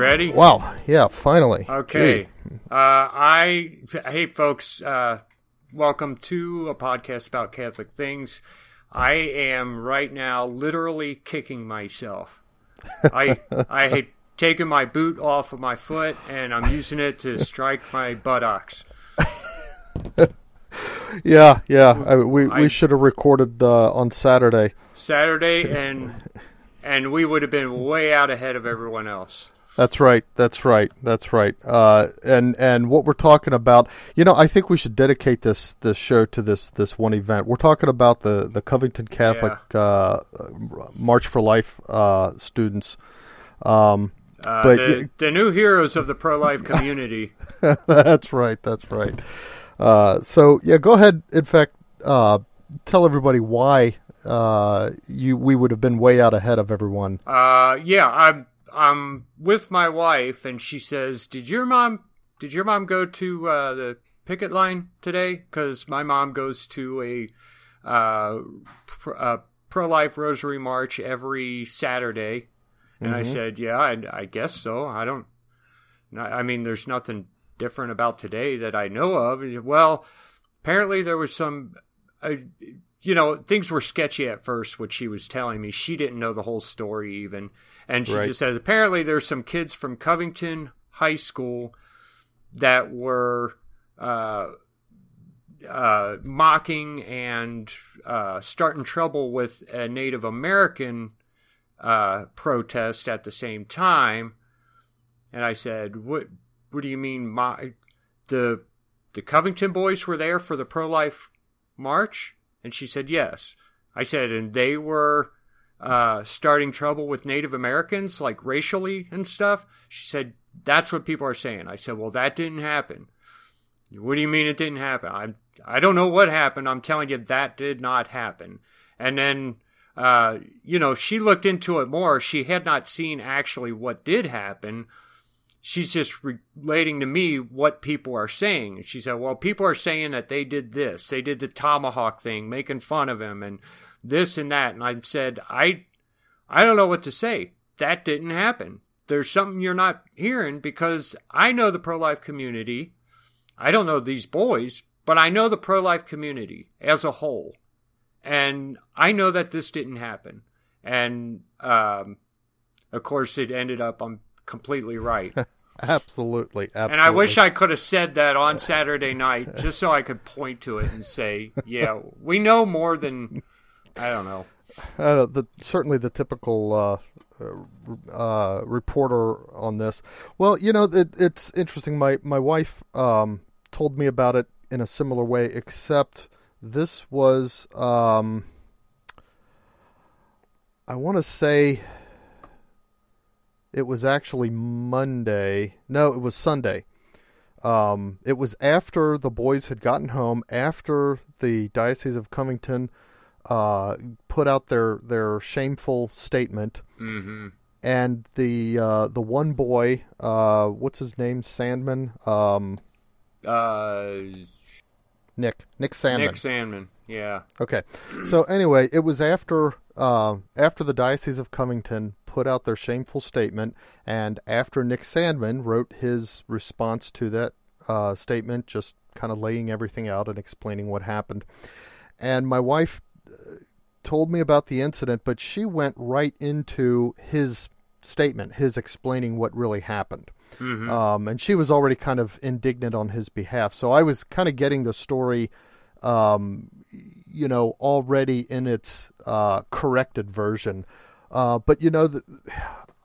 ready? Wow. Yeah, finally. Okay. Uh, I hey folks, uh, welcome to a podcast about Catholic things. I am right now literally kicking myself. I I had taken my boot off of my foot and I'm using it to strike my buttocks. Yeah, yeah. I, we I- we should have recorded uh, on Saturday. Saturday and and we would have been way out ahead of everyone else. That's right. That's right. That's right. Uh, and and what we're talking about, you know, I think we should dedicate this this show to this this one event. We're talking about the the Covington Catholic uh, March for Life uh, students. Um, Uh, But the, y- the new heroes of the pro life community. that's right. That's right. Uh, so yeah, go ahead. In fact, uh, tell everybody why uh, you we would have been way out ahead of everyone. Uh, yeah, I'm I'm with my wife, and she says, "Did your mom did your mom go to uh, the picket line today? Because my mom goes to a uh, pr- uh, pro life rosary march every Saturday." And I said, "Yeah, I, I guess so. I don't. I mean, there's nothing different about today that I know of. Well, apparently there was some." Uh, you know, things were sketchy at first, what she was telling me. She didn't know the whole story even. And she Right. just said, apparently there's some kids from Covington High School that were uh, uh, mocking and uh, starting trouble with a Native American uh, protest at the same time. And I said, "What? What do you mean? My the the Covington boys were there for the pro life march?" And she said, "Yes." I said, "And they were uh, starting trouble with Native Americans, like racially and stuff." She said, "That's what people are saying." I said, "Well, that didn't happen." What do you mean it didn't happen? I I don't know what happened. I'm telling you that did not happen. And then uh, you know, she looked into it more. She had not seen actually what did happen. She's just relating to me what people are saying. She said, "Well, people are saying that they did this. They did the tomahawk thing, making fun of him and this and that." And I said, "I I don't know what to say. That didn't happen. There's something you're not hearing because I know the pro-life community. I don't know these boys, but I know the pro-life community as a whole. And I know that this didn't happen. And um, of course, it ended up I'm completely right. Absolutely, absolutely. And I wish I could have said that on Saturday night just so I could point to it and say, yeah, we know more than, I don't know. uh, the certainly the typical uh, uh, uh, reporter on this. Well, you know, it, it's interesting. My my wife um, told me about it in a similar way, except this was um, I want to say it was actually Monday. No, it was Sunday. Um, it was after the boys had gotten home, after the Diocese of Covington uh, put out their, their shameful statement, Mm-hmm. and the uh, the one boy, uh, what's his name, Sandman, um, Uh, Nick, Nick Sandman. Nick Sandman. Yeah. Okay. So anyway, it was after uh, after the Diocese of Covington put out their shameful statement, and after Nick Sandman wrote his response to that uh, statement, just kind of laying everything out and explaining what happened. And my wife uh, told me about the incident, but she went right into his statement, his explaining what really happened. Mm-hmm. Um, and she was already kind of indignant on his behalf. So I was kind of getting the story, um, you know, already in its uh, corrected version. Uh, but you know, the,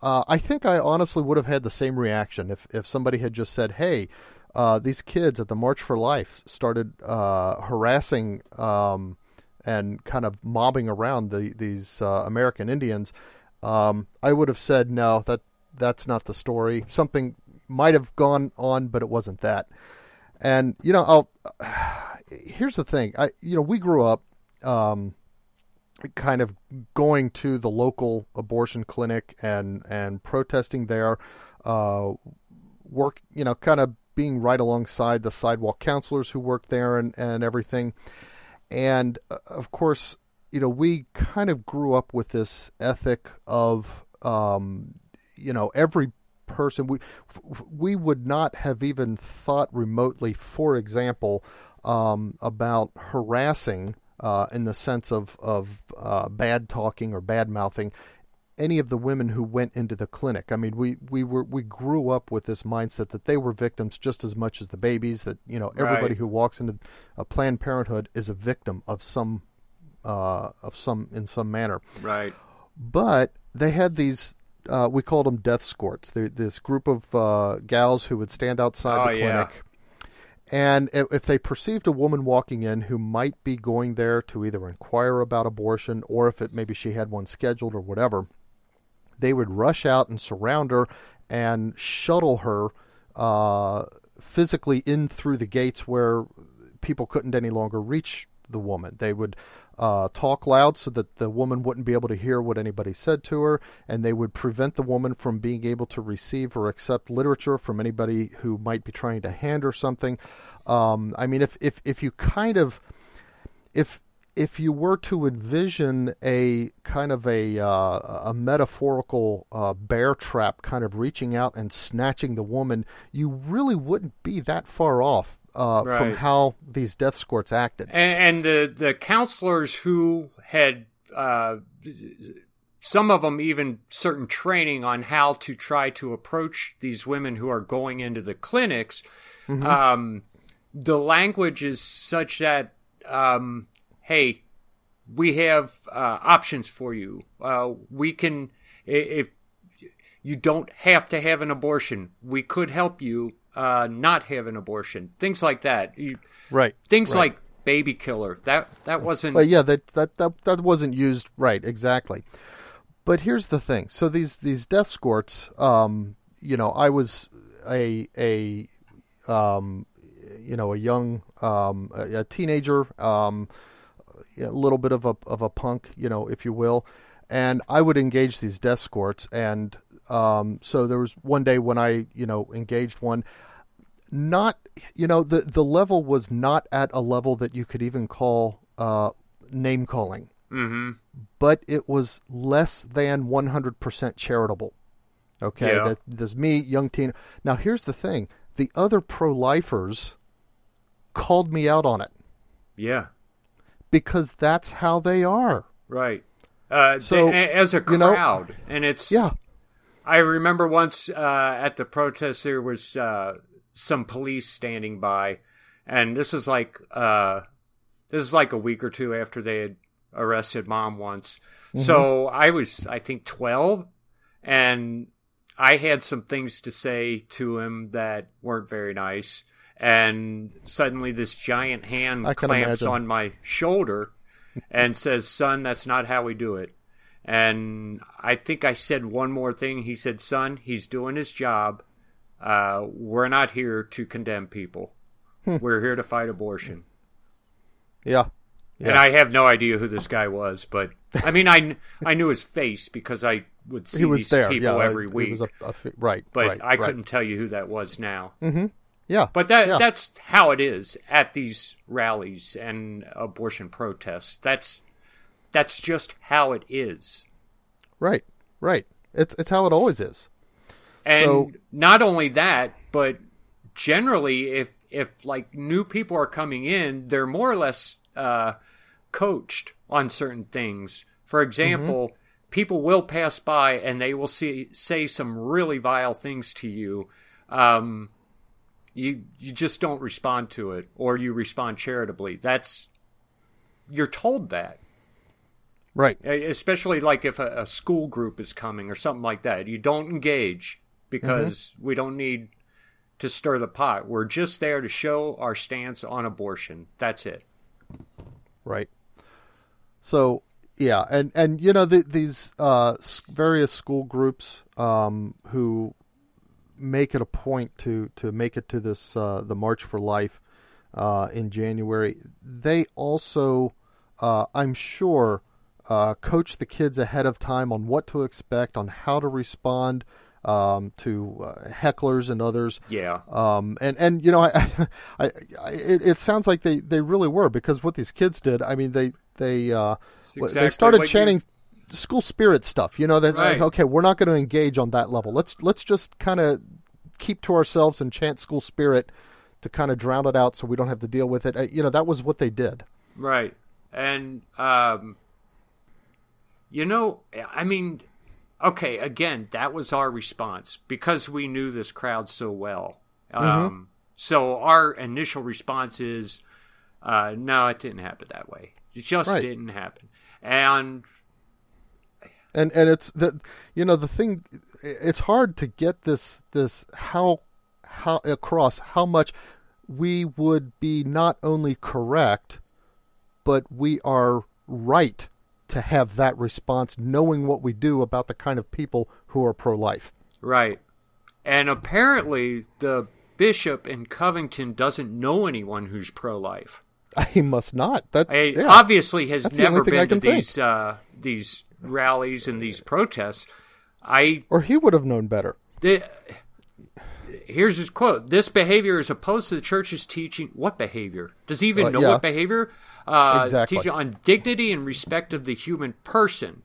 uh, I think I honestly would have had the same reaction if if somebody had just said, "Hey, uh, these kids at the March for Life started uh, harassing um, and kind of mobbing around the, these uh, American Indians." Um, I would have said, "No, that that's not the story. Something might have gone on, but it wasn't that." And you know, I'll. Here's the thing. I you know we grew up. Um, kind of going to the local abortion clinic and and protesting there, uh, work you know kind of being right alongside the sidewalk counselors who work there and and everything, and uh, of course you know we kind of grew up with this ethic of um, you know every person. We we would not have even thought remotely, for example, um, about harassing uh, in the sense of of uh, bad talking or bad mouthing any of the women who went into the clinic. I mean, we, we were we grew up with this mindset that they were victims just as much as the babies. That you know everybody Right. who walks into a Planned Parenthood is a victim of some uh, of some in some manner. Right. But they had these. Uh, we called them deathscorts. They, this group of uh, gals who would stand outside Oh, the yeah. clinic, and if, they perceived a woman walking in who might be going there to either inquire about abortion or if it maybe she had one scheduled or whatever, they would rush out and surround her and shuttle her uh, physically in through the gates where people couldn't any longer reach the woman. They would uh, talk loud so that the woman wouldn't be able to hear what anybody said to her, and they would prevent the woman from being able to receive or accept literature from anybody who might be trying to hand her something. Um, I mean, if, if if you kind of if if you were to envision a kind of a uh, a metaphorical uh, bear trap, kind of reaching out and snatching the woman, you really wouldn't be that far off uh, from how these deathscorts acted. And, and the the counselors who had uh, some of them even certain training on how to try to approach these women who are going into the clinics. Um, the language is such that um, hey, we have uh, options for you. Uh, we can if you don't have to have an abortion, we could help you uh, not have an abortion. Things like that. You, Right. things right. like baby killer that that wasn't yeah, that, that that that wasn't used right exactly. But here's the thing: so these these deathscorts, um, you know, I was a a um, you know a young um, a, a teenager, um, a little bit of a of a punk, you know, if you will, and I would engage these deathscorts, and um, so there was one day when I you know engaged one. Not you know the the level was not at a level that you could even call uh, name calling, hmm but it was less than 100% charitable. Okay, Yeah. that, there's me, young teen. Now here's the thing: the other pro-lifers called me out on it. Yeah. Because that's how they are. right. Uh So, th- a- as a you know- crowd. And it's Yeah, i remember once uh at the protest there was uh some police standing by and this is like uh this is like a week or two after they had arrested mom once so i was i think 12 and I had some things to say to him that weren't very nice. And suddenly, this giant hand clamps imagine. on my shoulder and says, Son, that's not how we do it. And I think I said one more thing. He said, Son, he's doing his job. Uh, we're not here to condemn people, Hmm. we're here to fight abortion. yeah, And I have no idea who this guy was, but I mean, I, I knew his face because I would see these there. people yeah, every week. was a, a right, but right, I right. couldn't tell you who that was now. Yeah, But that yeah. that's how it is at these rallies and abortion protests. That's that's just how it is. right, right. It's it's how it always is. And So- not only that, but generally if if like new people are coming in, they're more or less uh, coached on certain things. For example, people will pass by and they will see say some really vile things to you. Um, you you just don't respond to it, or you respond charitably. That's you're told that. Right. Especially like if a, a school group is coming or something like that you don't engage because we don't need to stir the pot we're just there to show our stance on abortion that's it Right. So yeah, and and you know the, these uh, various school groups um, who make it a point to to make it to this uh, the March for Life uh, in January. They also, uh, I'm sure, uh, coach the kids ahead of time on what to expect, on how to respond um, to uh, hecklers and others. yeah Um, and and you know, I, I, I it, it sounds like they, they really were because what these kids did. I mean, they they uh, exactly they started what you- chanting. school spirit stuff. You know that Right. okay, we're not going to engage on that level. Let's let's just kind of keep to ourselves and chant school spirit to kind of drown it out, so we don't have to deal with it. You know that was what they did. Right. And um you know, I mean, okay, again, that was our response because we knew this crowd so well. Um so our initial response is uh no, it didn't happen that way. It just Right. didn't happen. And and and it's the you know the thing it's hard to get this this how how across how much we would be not only correct but we are right to have that response knowing what we do about the kind of people who are pro-life right. And apparently the bishop in Covington doesn't know anyone who's pro-life. he must not that I, yeah. obviously has That's never been to think. these uh, these rallies and these protests. I or he would have known better the, here's his quote: "This behavior is opposed to the church's teaching. What behavior? Does he even Uh, know yeah. what behavior? Uh, Exactly. Teaching on dignity and respect of the human person."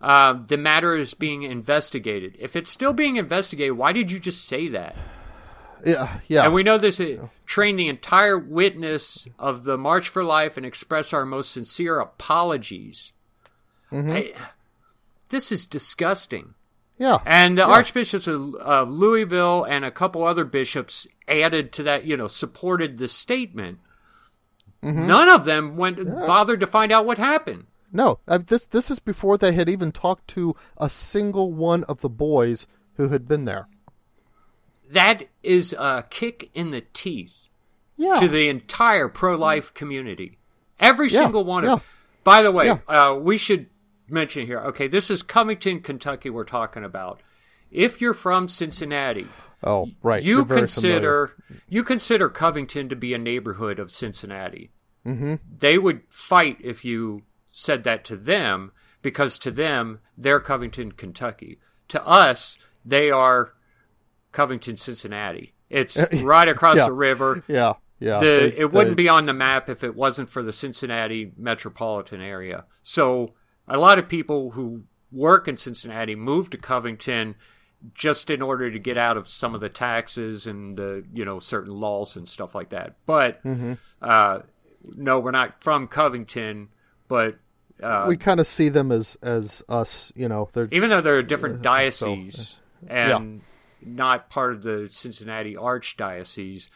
Uh, the matter is being investigated. If it's still being investigated, why did you just say that? yeah yeah And we know this uh, train the entire witness of the March for Life and express our most sincere apologies. Mm-hmm. I- this is disgusting. yeah And the archbishops of uh, Louisville and a couple other bishops added to that, you know, supported the statement. Mm-hmm. None of them went bothered to find out what happened. no uh, this this is before they had even talked to a single one of the boys who had been there That is a kick in the teeth yeah to the entire pro-life community. Every Yeah, single one of yeah. them. By the way, Yeah. uh, we should mention here. Okay, this is Covington, Kentucky. We're talking about. If you're from Cincinnati, oh right you consider familiar. you consider Covington to be a neighborhood of Cincinnati. Mm-hmm. They would fight if you said that to them because to them they're Covington, Kentucky. To us, they are Covington, Cincinnati. It's right across Yeah. the river. Yeah, yeah. The, They- it wouldn't they- be on the map if it wasn't for the Cincinnati metropolitan area. So a lot of people who work in Cincinnati move to Covington just in order to get out of some of the taxes and the you know certain laws and stuff like that. But Mm-hmm. uh, no, we're not from Covington, but uh, we kind of see them as as us. You know, they're even though they're a different so, diocese and not part of the Cincinnati Archdiocese,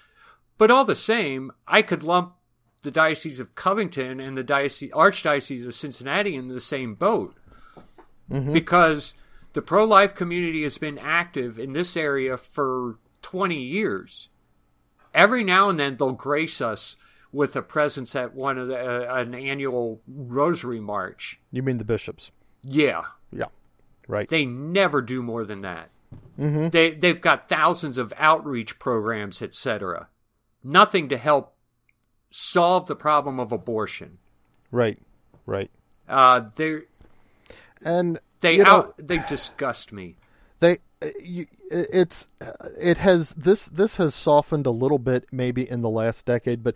but all the same, I could lump the Diocese of Covington and the diocese, Archdiocese of Cincinnati in the same boat because the pro life community has been active in this area for 20 years. Every now and then they'll grace us with a presence at one of the, uh, an annual rosary march. you mean the bishops? Yeah, Yeah, right. they never do more than that. They they've got thousands of outreach programs, etc. Nothing to help solve the problem of abortion. right, right. Uh, they And they you know, out they disgust me. they uh, it's it has this this has softened a little bit maybe in the last decade but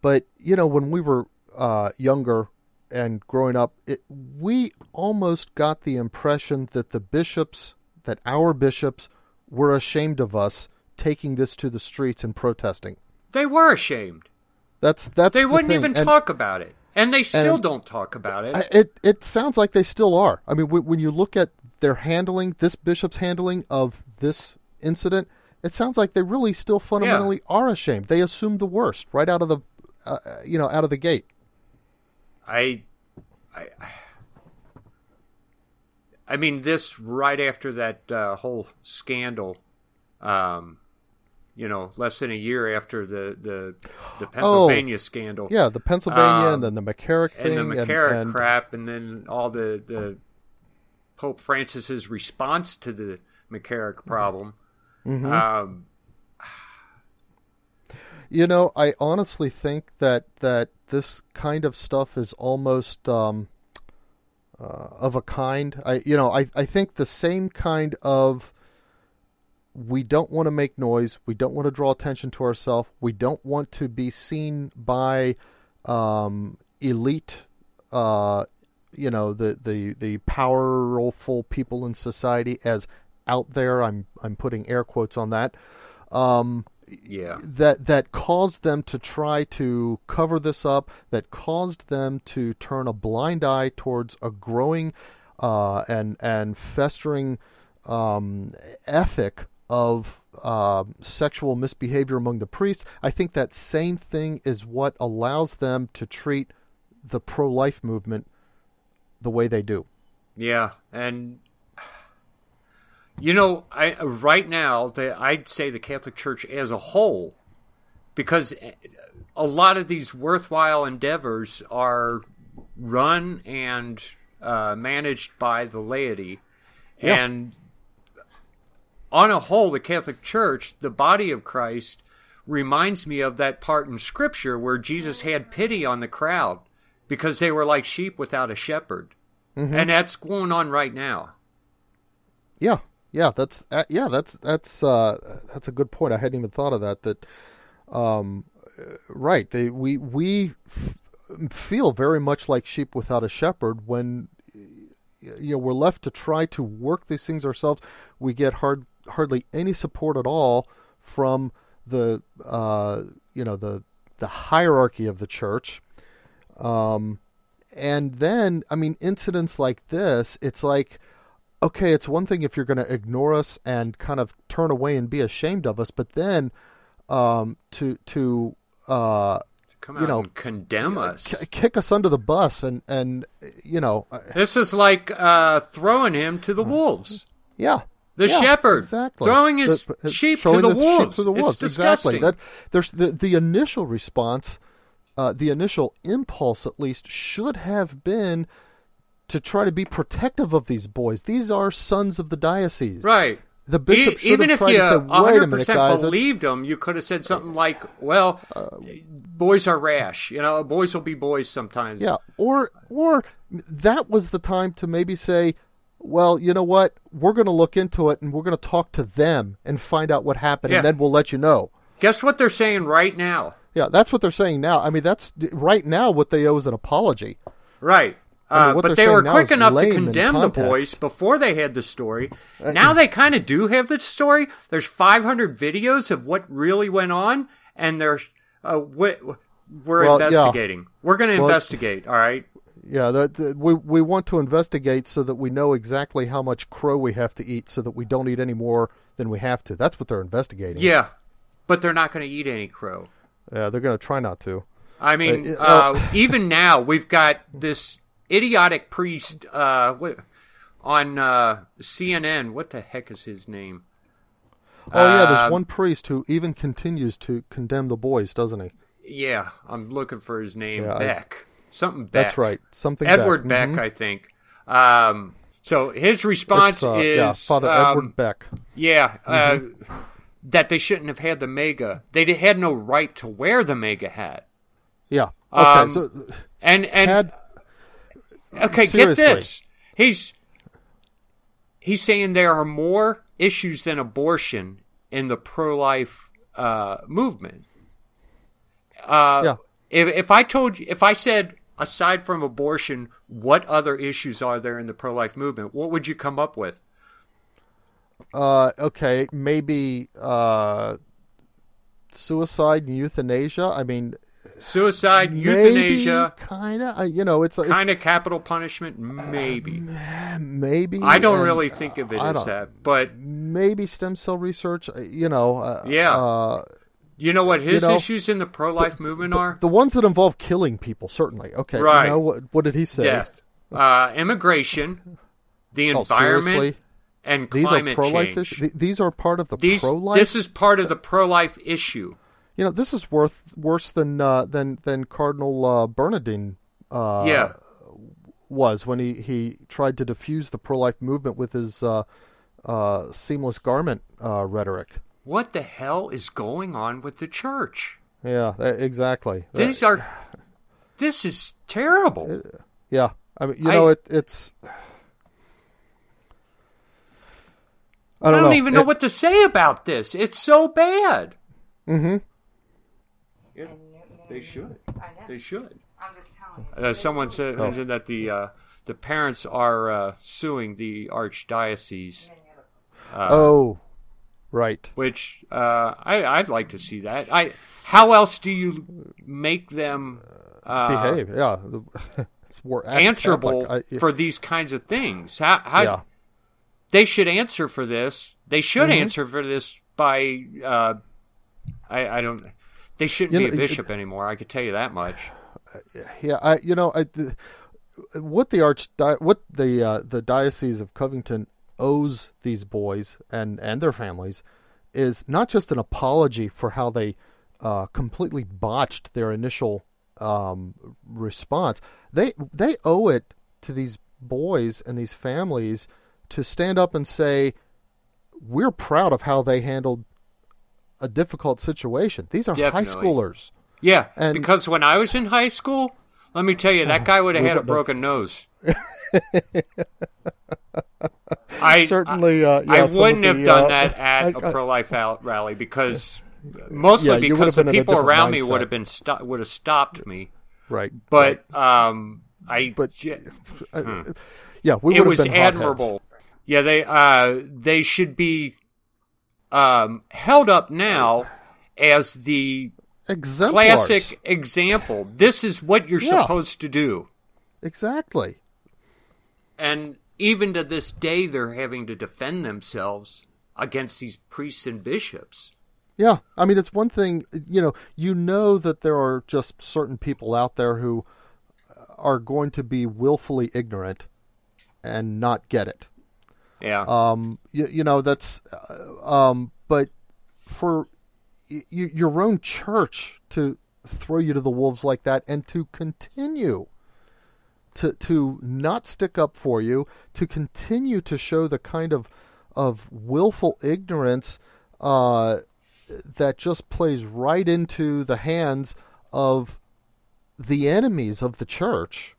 but you know when we were uh, younger and growing up it, we almost got the impression that the bishops that our bishops were ashamed of us taking this to the streets and protesting They were ashamed. that's that's They the wouldn't even And- talk about it, and they still and- don't talk about it. It it sounds like they still are. I mean, when, when you look at their handling, this bishop's handling of this incident, it sounds like they really still fundamentally are ashamed. They assume the worst right out of the, uh, you know, out of the gate. I, I, I mean, this right after that uh, whole scandal, um, you know, less than a year after the the, the Pennsylvania scandal, Yeah, the Pennsylvania Um, and then the McCarrick thing and the McCarrick and, crap, and then all the the Pope Francis's response to the McCarrick problem. Mm-hmm. Um, You know, I honestly think that that this kind of stuff is almost um, uh, of a kind. I, you know, I, I think the same kind of we don't want to make noise. We don't want to draw attention to ourselves. We don't want to be seen by um, elite uh, you know the the the powerful people in society as out there. I'm I'm putting air quotes on that. Um, yeah. that that caused them to try to cover this up. That caused them to turn a blind eye towards a growing uh, and and festering um, ethic of uh, sexual misbehavior among the priests. I think that same thing is what allows them to treat the pro-life movement the way they do. Yeah, and you know, I right now the, I'd say the Catholic Church as a whole, because a lot of these worthwhile endeavors are run and uh, managed by the laity, Yeah. and on a whole, the Catholic Church, the body of Christ, reminds me of that part in Scripture where Jesus had pity on the crowd because they were like sheep without a shepherd, and that's going on right now. Yeah, yeah, that's uh, yeah, that's that's uh, that's a good point. I hadn't even thought of that. That, um, uh, right? They we we f- feel very much like sheep without a shepherd when you know we're left to try to work these things ourselves. We get hard hardly any support at all from the uh, you know the the hierarchy of the church. Um, and then I mean incidents like this, it's like okay, it's one thing if you're going to ignore us and kind of turn away and be ashamed of us, but then um, to to uh, Come You know, and condemn us. k- kick us under the bus and and you know, uh, This is like uh, throwing him to the wolves. yeah. The yeah, shepherd exactly. throwing his The- uh, sheep to the sheep wolves. to the It's wolves. exactly. disgusting. That there's the the initial response, uh, the initial impulse at least should have been to try to be protective of these boys. These are sons of the diocese. Right. The bishop should Even have if tried you to say, "Wait a minute, 100% guys." that's- believed him, you could have said something like, "Well, boys are rash. You know, boys will be boys sometimes." Yeah, or or that was the time to maybe say, well, you know what? We're going to look into it and we're going to talk to them and find out what happened, Yeah. and then we'll let you know. Guess what they're saying right now? Yeah, that's what they're saying now. I mean, that's right now what they owe is an apology. Right. I mean, Uh, but they were quick enough to condemn the. Uh, boys before they had the story. Now they kind of do have the story. There's 500 videos of what really went on, and there's uh, wh- we're Well, yeah. investigating. We're going to Well- investigate. All right. Yeah, that, that- we we want to investigate so that we know exactly how much crow we have to eat, so that we don't eat any more than we have to. That's what they're investigating. Yeah, but they're not going to eat any crow. Yeah, they're going to try not to. I mean, Uh, uh, even now we've got this idiotic priest uh, on uh, CNN. What the heck is his name? Oh yeah, there's Um, one priest who even continues to condemn the boys, doesn't he? Yeah, I'm looking for his name. Yeah, I- Beck. Something Beck. That's right. Something Edward Beck. Beck, Mhm. I think. Um, so his response uh, is yeah, Father um, Edward Beck. Yeah, uh, Mm-hmm. that they shouldn't have had the MAGA. They had no right to wear the MAGA hat. Yeah. Okay. um, so And and had okay, seriously. get this. He's he's saying there are more issues than abortion in the pro-life uh, movement. Uh, Yeah. If if I told you, if I said aside from abortion, what other issues are there in the pro-life movement? What would you come up with? uh okay, maybe uh suicide and euthanasia. I mean, Suicide, euthanasia, kind of. You know, it's kind of capital punishment, maybe. maybe. I don't and really think of it as that, but maybe stem cell research. uh, You know. Uh, Yeah. Uh, you know what his know, issues in the pro-life movement are? the ones that involve killing people, certainly. Okay. Right. You know what? What did he say? death, uh, immigration, the Oh, environment, seriously? and These are pro-life change. issues. These are part of the These, pro-life. this is part of the pro-life issue. You know, this is worth worse than uh, than than Cardinal uh, Bernardin uh, yeah, was when he, he tried to diffuse the pro life movement with his uh, uh, seamless garment uh, rhetoric. What the hell is going on with the church? Yeah, exactly. These are, this is terrible. yeah, I mean, you I- know, it, it's. I I don't, don't, know. even know what to say about this. It's so bad. Mm-hmm. Yeah, They should. I know. They should. I'm just telling you. Uh, someone said Oh. mentioned that the uh, the parents are uh, suing the archdiocese. Uh, oh, right. Which uh, I, I'd like to see that. I. How else do you make them uh, behave? Yeah, it's answerable like- I- for these kinds of things? How, how yeah, they should answer for this. They should Mhm. answer for this by. Uh, I, I don't. They shouldn't You be know, a it- bishop anymore. I could tell you that much. yeah. I you know I, the, what the arch what the uh, the diocese of Covington owes these boys and and their families is not just an apology for how they uh, completely botched their initial um, response. They they owe it to these boys and these families to stand up and say we're proud of how they handled a difficult situation. These are high schoolers. Yeah, And- because when I was in high school, let me tell you, that guy would have had a broken nose. I Certainly, uh, yeah, I wouldn't have the, done uh, that at I- a I- pro life rally because mostly Yeah, because the been in a people around me would have been sto- would have stopped me. Right, But um, I But- Uh, yeah, we it was have been hotheads. admirable. Yeah, they uh they should be um held up now as the Exemplars. classic example. This is what you're Yeah. supposed to do. Exactly. And even to this day, they're having to defend themselves against these priests and bishops. Yeah, I mean, it's one thing, you know, you know that there are just certain people out there who are going to be willfully ignorant and not get it. Yeah. Um, you, you know, that's, uh, um, but for y- y- your own church to throw you to the wolves like that and to continue to to not stick up for you, to continue to show the kind of of willful ignorance uh, that just plays right into the hands of the enemies of the church.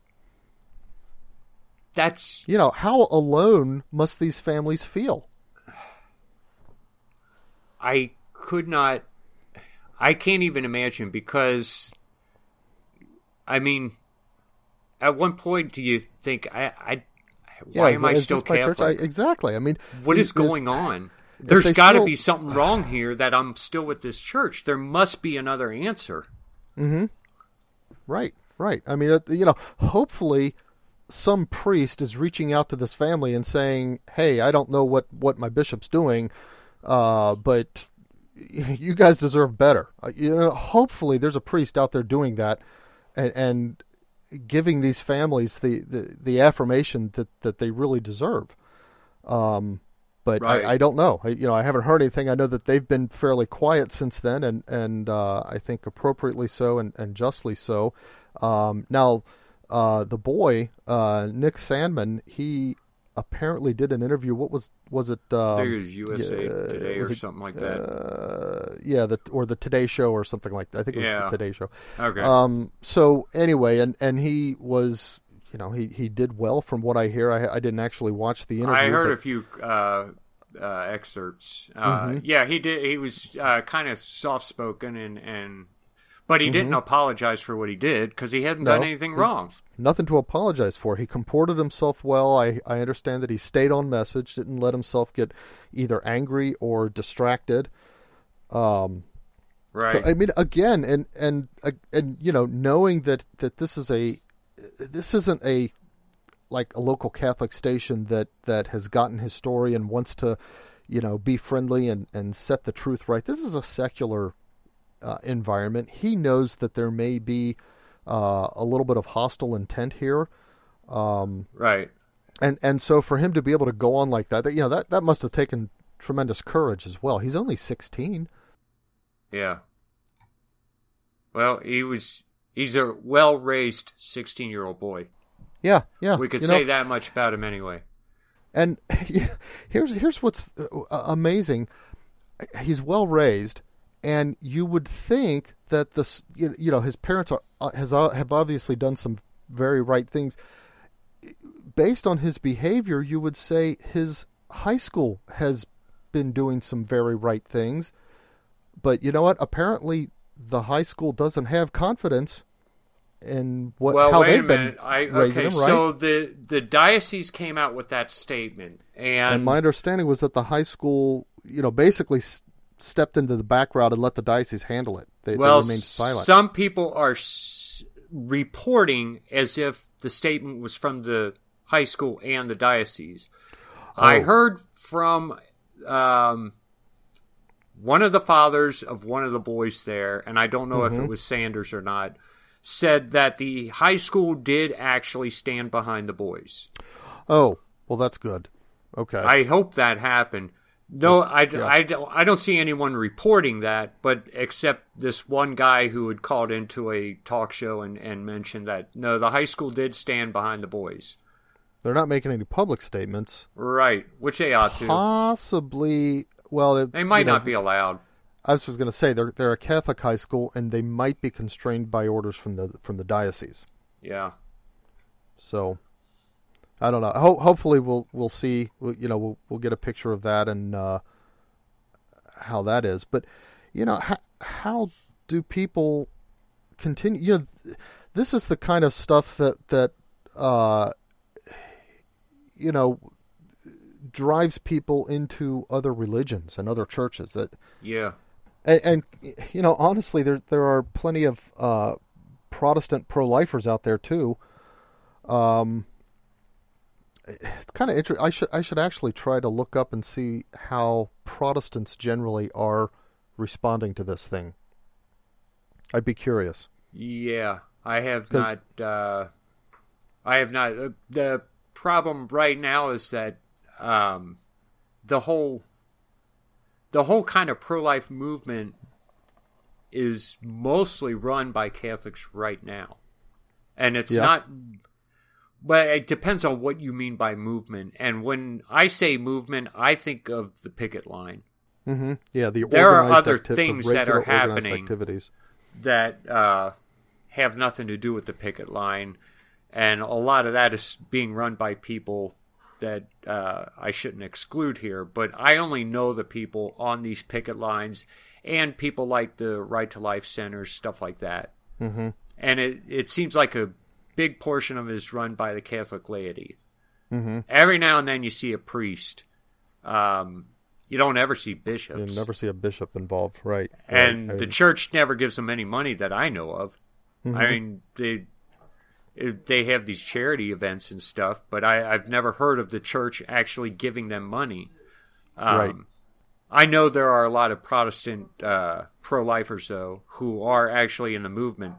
That's You know, how alone must these families feel? I could not. I can't even imagine because, I mean, at one point do you think I? I why is- am I still? Catholic? I, exactly. I mean, what is going on? There's got to still- be something wrong here that I'm still with this church. There must be another answer. Hmm. Right, right. I mean, uh, you know, hopefully some priest is reaching out to this family and saying, "Hey, I don't know what what my bishop's doing, uh, but you guys deserve better." Uh, you know, hopefully there's a priest out there doing that, and, and giving these families the, the, the affirmation that, that they really deserve. Um, but Right. I, I don't know. I, you know, I haven't heard anything. I know that they've been fairly quiet since then, and and uh, I think appropriately so and, and justly so. Um, now, uh, the boy uh, Nick Sandman, he apparently did an interview. What was was it? Um, I think it was USA yeah, Today or it, something like that. Uh, yeah, the or the Today Show or something like that. I think it was Yeah. the Today Show. okay. Um. So anyway, and and he was, you know, he he did well from what I hear. I I didn't actually watch the interview. I heard but- a few uh, uh, excerpts. Uh, Mm-hmm. Yeah, he did. He was uh, kind of soft spoken and and, but he Mm-hmm. didn't apologize for what he did because he hadn't done anything wrong. nothing to apologize for. He comported himself well. I, I understand that he stayed on message, didn't let himself get either angry or distracted. Um, Right. so I mean, again, and and uh, and you know, knowing that that this is a this isn't a like a local Catholic station that that has gotten his story and wants to, you know, be friendly and and set the truth right. This is a secular uh, environment. He knows that there may be uh, a little bit of hostile intent here. Um, right. and and so for him to be able to go on like that, that you know that that must have taken tremendous courage as well. He's only sixteen. Yeah. Well, he was. He's a well raised sixteen year old boy. Yeah, yeah. We could say know, that much about him anyway. And here's here's what's uh, amazing. He's well raised, and you would think that this you you know his parents are uh, has uh, have obviously done some very right things. Based on his behavior, you would say his high school has been doing some very right things. But you know what? Apparently, the high school doesn't have confidence in what well, how wait they've a been. I, raising okay, them, right? so the the diocese came out with that statement, and, and my understanding was that the high school, you know, basically stepped into the background and let the diocese handle it. They, well, they remained silent. some people are s- reporting as if the statement was from the high school and the diocese. I Oh. heard from um, one of the fathers of one of the boys there, and I don't know Mm-hmm. if it was Sanders or not, said that the high school did actually stand behind the boys. oh, well, that's good. Okay. I hope that happened. No, I, Yeah. I, don't, I don't see anyone reporting that, but except this one guy who had called into a talk show and, and mentioned that no, the high school did stand behind the boys. They're not making any public statements. Right, which they ought to. Possibly, well, it- They might you know, not be allowed. I was just going to say they're they're a Catholic high school, and they might be constrained by orders from the from the diocese. Yeah. So, I don't know. Ho- hopefully, we'll we'll see. We'll, you know, we'll we'll get a picture of that and uh, how that is. But you know, how how do people continue? You know, th- this is the kind of stuff that that uh, you know drives people into other religions and other churches. That Yeah. and, and you know, honestly, there there are plenty of uh, Protestant pro-lifers out there too. Um, it's kind of interesting. I should I should actually try to look up and see how Protestants generally are responding to this thing. I'd be curious. Yeah. I have not. Uh, I have not. Uh, the problem right now is that um, the whole the whole kind of pro life movement is mostly run by Catholics right now, and it's Yeah. not. But it depends on what you mean by movement. And when I say movement, I think of the picket line. hmm Yeah, the There are other acti- things that are happening. Activities. that uh, have nothing to do with the picket line, and a lot of that is being run by people that uh, I shouldn't exclude here. But I only know the people on these picket lines and people like the Right to Life centers, stuff like that. hmm And it it seems like a big portion of it is run by the Catholic laity. hmm Every now and then you see a priest. Um, you don't ever see bishops You never see a bishop involved, right? and right. the church never gives them any money that I know of. Mm-hmm. I mean, they they have these charity events and stuff, but I, I've never heard of the church actually giving them money. Um, Right. I know there are a lot of Protestant uh, pro-lifers though who are actually in the movement.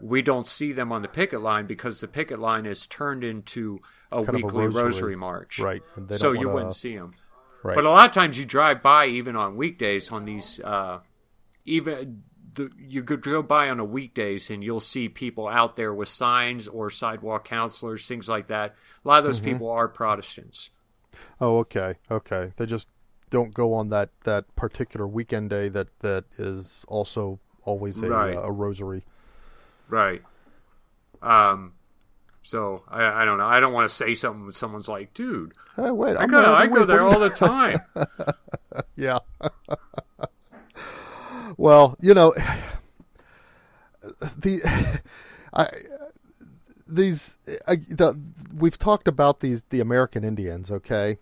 We don't see them on the picket line because the picket line is turned into a Kind of a weekly rosary. rosary, march, right. and so don't you wouldn't see them. Right. But a lot of times you drive by, even on weekdays, on these, uh, even the, you could go by on a weekdays and you'll see people out there with signs or sidewalk counselors, things like that. A lot of Mm-hmm. those people are Protestants. Oh, okay, okay. They just don't go on that, that particular weekend day that, that is also always a, Right. uh, a rosary. Right. Um, so I, I don't know. I don't want to say something when someone's like, dude, Hey, wait, I I'm go, there I go there all the time. Yeah. well, you know, the I these I, the, we've talked about these the American Indians, okay?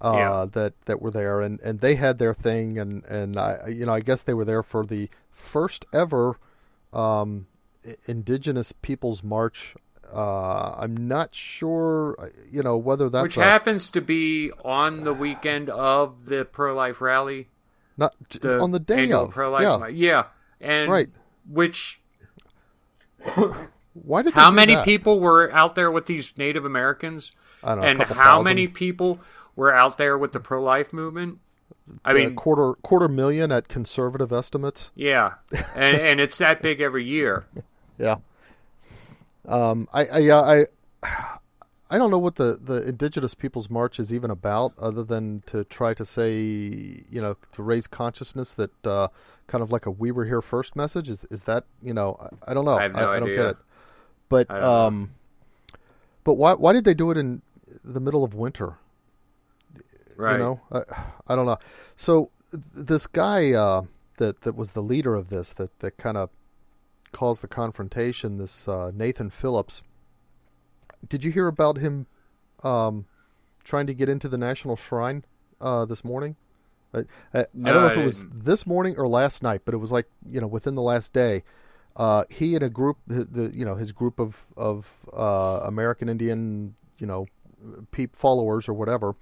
Uh, Yeah. that that were there and, and they had their thing and and I you know I guess they were there for the first ever um, Indigenous Peoples March. Uh, I'm not sure, uh, you know, whether that's Which a- happens to be on the weekend of the pro life rally. not the on the day of. pro-life yeah, yeah, and Right. Which why did how many that? people were out there with these Native Americans, I don't know, and how thousand. many people were out there with the pro-life movement? I mean, quarter quarter million at conservative estimates. yeah, and and it's that big every year. Yeah. Um, I I uh, I I don't know what the the Indigenous Peoples March is even about, other than to try to say, you know, to raise consciousness that uh, kind of like a "We were here first message. Is is that you know? I, I don't know. I no I, don't get it. But I don't know. um, but why why did they do it in the middle of winter? Right. You know, I, I don't know. So this guy uh, that that was the leader of this, that that kind of caused the confrontation. This uh, Nathan Phillips. Did you hear about him um, trying to get into the National Shrine uh, this morning? I, I, No, I don't know if it was this morning or last night, but it was like you know within the last day. Uh, he and a group, the, the you know his group of of uh, American Indian you know peep followers or whatever,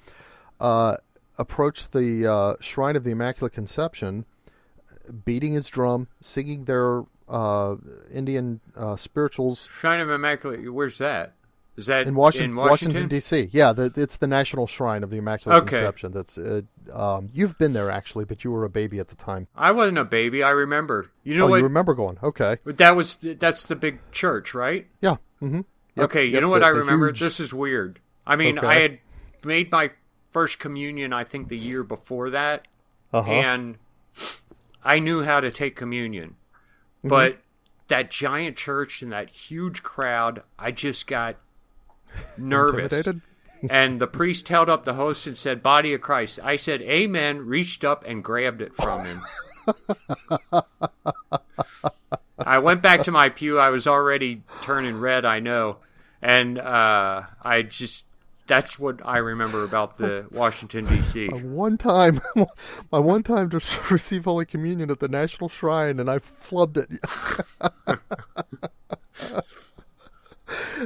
uh, approached the uh, Shrine of the Immaculate Conception, beating his drum, singing their uh, Indian uh, spirituals Shrine of Immaculate. Where's that? Is that in Washington, in Washington, D.C. Yeah, the, it's the National Shrine of the Immaculate Okay. Conception. That's uh, um, you've been there actually, but you were a baby at the time. I wasn't a baby. I remember. You know oh, what? you remember going? Okay, But that was that's the big church, right? yeah. Mm-hmm. okay, you know what I remember? This is weird. I mean, Okay. I had made my first communion, I think, the year before that, Uh-huh. and I knew how to take communion. Mm-hmm. But that giant church and that huge crowd, I just got nervous. And the priest held up the host and said, Body of Christ. I said, Amen, reached up and grabbed it from him. I went back to my pew. I was already turning red, I know. And uh, I just, that's what I remember about the Washington, D.C. One time, my one time to receive Holy Communion at the National Shrine, and I flubbed it.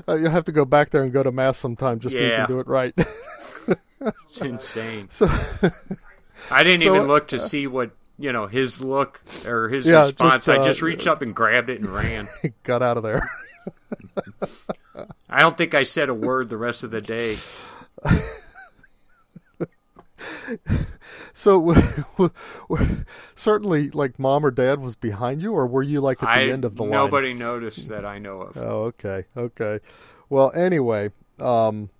Uh, You'll have to go back there and go to mass sometime just so you can do it right. It's insane. so, I didn't So, even look to see what, you know, his look or his Yeah, response. just, I uh, just reached up and grabbed it and ran. got out of there. I don't think I said a word the rest of the day. So, certainly, like mom or dad was behind you, or were you like at the I end of the line? nobody noticed that I know of. Oh, okay, okay. Well, anyway, um,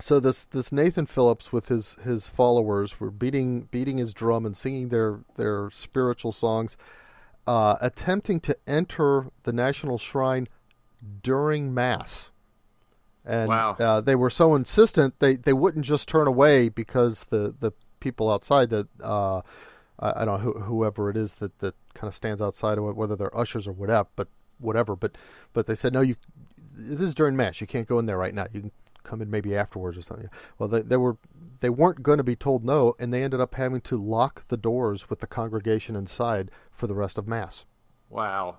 so this this Nathan Phillips with his his followers were beating beating his drum and singing their their spiritual songs, uh, attempting to enter the National Shrine during Mass. And Wow. uh, they were so insistent they, they wouldn't just turn away because the, the people outside that uh, I, don't know who, whoever it is that, that kind of stands outside whether they're ushers or whatever, but whatever. But but they said no, you it is during mass. You can't go in there right now. You can come in maybe afterwards or something. Well, they, they were they weren't going to be told no, and they ended up having to lock the doors with the congregation inside for the rest of mass. Wow.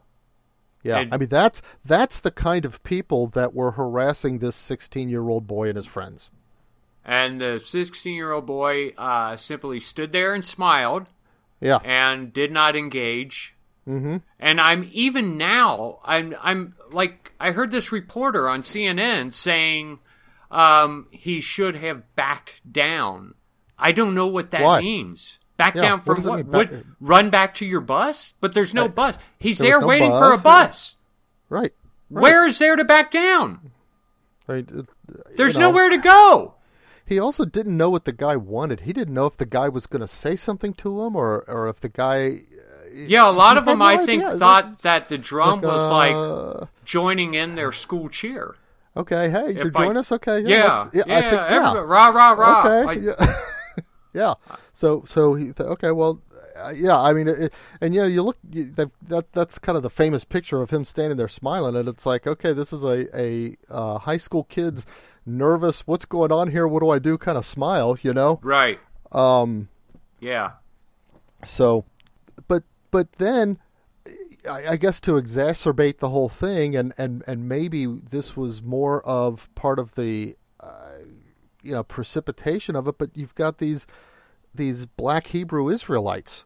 Yeah, And- I mean that's that's the kind of people that were harassing this 16-year-old boy and his friends. And the 16 year old boy uh, simply stood there and smiled Yeah. and did not engage. Mm-hmm. And I'm even now, I'm, I'm like, I heard this reporter on CNN saying um, he should have backed down. I don't know what that Why? means. Back Yeah, down from what? Would- back- run back to your bus? But there's no Uh, bus. He's there there no waiting for a bus. bus. Right. right. Where is there to back down? I uh, There's know, nowhere to go. He also didn't know what the guy wanted. He didn't know if the guy was going to say something to him or or if the guy. Yeah, a lot of them, no I think, idea. thought that the drum like, was like uh, joining in their school cheer. Okay, hey, you If I- join us. Okay, Yeah, that's- yeah, I think, yeah. rah, rah, rah. okay, Like, yeah. yeah. So so he th- okay, well, uh, yeah. I mean, it, and you know, you look you, that, that that's kind of the famous picture of him standing there smiling, and it's like, okay, this is a a uh, high school kid's nervous. What's going on here? What do I do? Kind of smile, you know. Right. Um. Yeah. So, but but then, I, I guess to exacerbate the whole thing, and and and maybe this was more of part of the, you know, precipitation of it. But you've got these these black Hebrew Israelites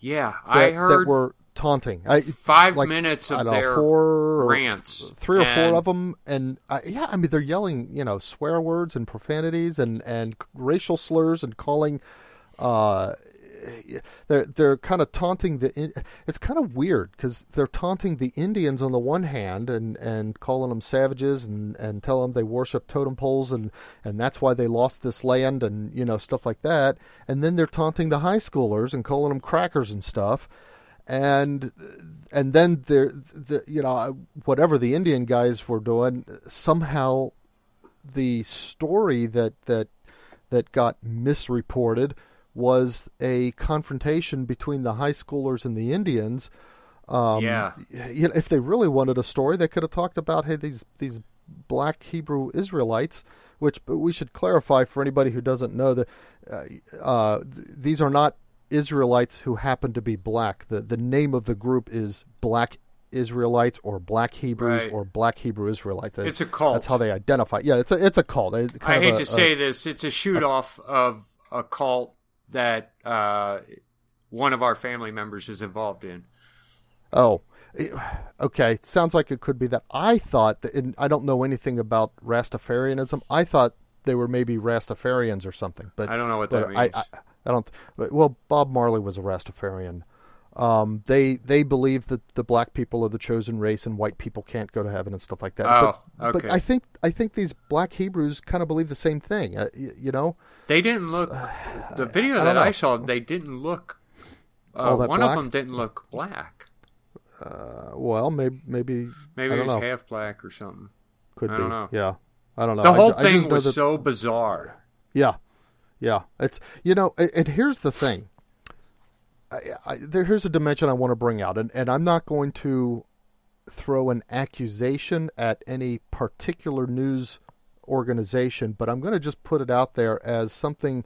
Yeah. that, I heard that were taunting. I, five like, minutes of know, their four or rants. three or and four of them, and uh, yeah, I mean they're yelling, you know, swear words and profanities and and racial slurs and calling. Uh, they're they're kind of taunting the. It's kind of weird because they're taunting the Indians on the one hand and, and calling them savages and, and telling them they worship totem poles and, and that's why they lost this land and you know stuff like that. And then they're taunting the high schoolers and calling them crackers and stuff and and then there the you know whatever the Indian guys were doing somehow the story that that that got misreported was a confrontation between the high schoolers and the Indians Um, Yeah. You know, if they really wanted a story, they could have talked about hey these these black Hebrew Israelites, which we should clarify for anybody who doesn't know that uh, uh, th- these are not Israelites who happen to be black. the The name of the group is Black Israelites or Black Hebrews Right. or Black Hebrew Israelites. It's a cult. That's how they identify. Yeah, it's a it's a cult. It- I hate a- to a- say this, it's a shoot off of a cult that uh, one of our family members is involved in. Oh, it- okay. Sounds like it could be that. I thought that, I don't know anything about Rastafarianism. I thought they were maybe Rastafarians or something, but I don't know what that I, means. I, I don't. But, well, Bob Marley was a Rastafarian. Um, they they believe that the black people are the chosen race and white people can't go to heaven and stuff like that. Oh, but, but. I think I think these black Hebrews kind of believe the same thing. Uh, y- you know, They didn't look. The video I that don't I saw, they didn't look. Uh, one black? of them didn't look black. uh, well, maybe maybe Maybe I know. half black or something. could I be. don't know. Yeah, I don't know. The whole I thing was that- so bizarre. Yeah, yeah. It's you know, and here's the thing. I, I, there, here's a dimension I want to bring out, and, and I'm not going to throw an accusation at any particular news organization, but I'm going to just put it out there as something,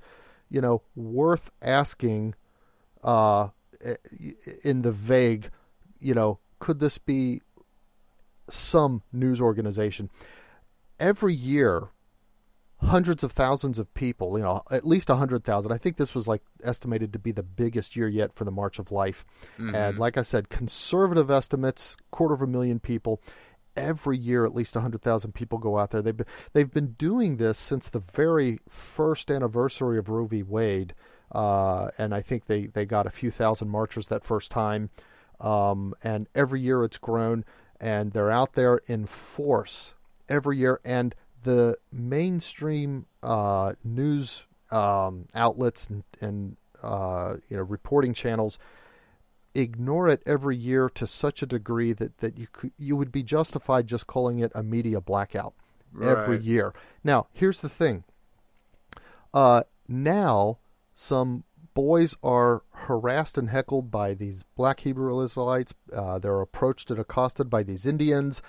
you know, worth asking. Uh, in the vague, you know, could this be some news organization? Every year, hundreds of thousands of people, you know, at least 100,000. I think this was like estimated to be the biggest year yet for the March of Life. And like I said, conservative estimates, quarter of a million people. Every year, at least 100,000 people go out there. They've been, they've been doing this since the very first anniversary of Roe v. Wade. Uh, and I think they, they got a few thousand marchers that first time. Um, and every year it's grown, and they're out there in force every year. And the mainstream uh, news um, outlets and, and uh, you know reporting channels ignore it every year to such a degree that, that you could, you would be justified just calling it a media blackout every year. Now, here's the thing. Uh, now, some boys are harassed and heckled by these black Hebrew Israelites. Uh, they're approached and accosted by these Indians.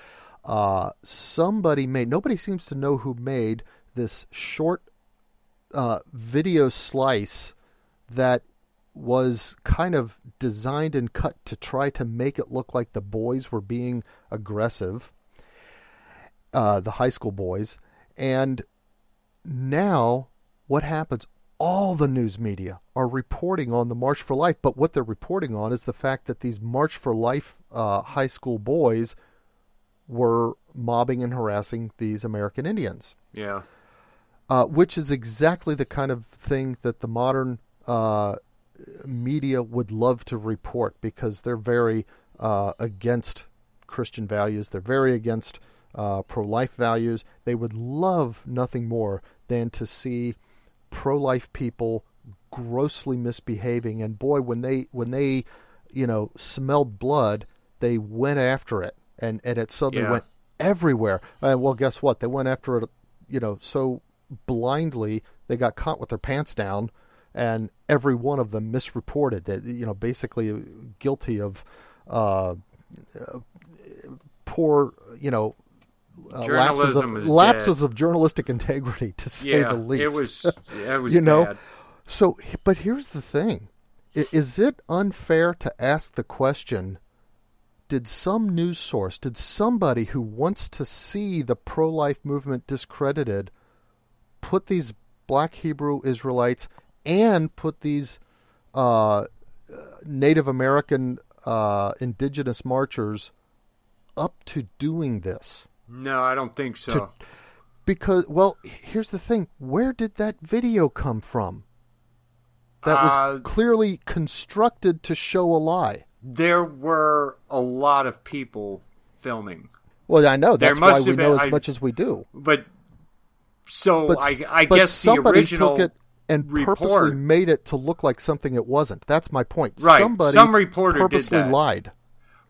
Uh, somebody made, nobody seems to know who made this short uh, video slice that was kind of designed and cut to try to make it look like the boys were being aggressive, uh, the high school boys. And now, what happens? All the news media are reporting on the March for Life, but what they're reporting on is the fact that these March for Life uh, high school boys were mobbing and harassing these American Indians Yeah. uh, which is exactly the kind of thing that the modern uh, media would love to report because they're very uh, against Christian values. They're very against uh, pro life values. They would love nothing more than to see pro life people grossly misbehaving. And boy, when they when they you know smelled blood, they went after it, and and it suddenly Yeah. went everywhere. And well, guess what? They went after it, you know, so blindly they got caught with their pants down, and every one of them misreported that you know basically guilty of uh, uh, poor you know. Uh, lapses of is lapses of journalistic integrity, to say Yeah. the least. It was. It was You know? bad. So, but here's the thing: is it unfair to ask the question? Did some news source, did somebody who wants to see the pro-life movement discredited, put these Black Hebrew Israelites and put these uh, Native American uh, indigenous marchers up to doing this? No, I don't think so. Because, well, here's the thing: where did that video come from? That was Uh, clearly constructed to show a lie. There were a lot of people filming, Well, I know that's why we have know as I- much as we do. but so But I, I but guess the somebody original took it and purposely made it to look like something it wasn't. That's my point. Right, Somebody some reporter purposely lied.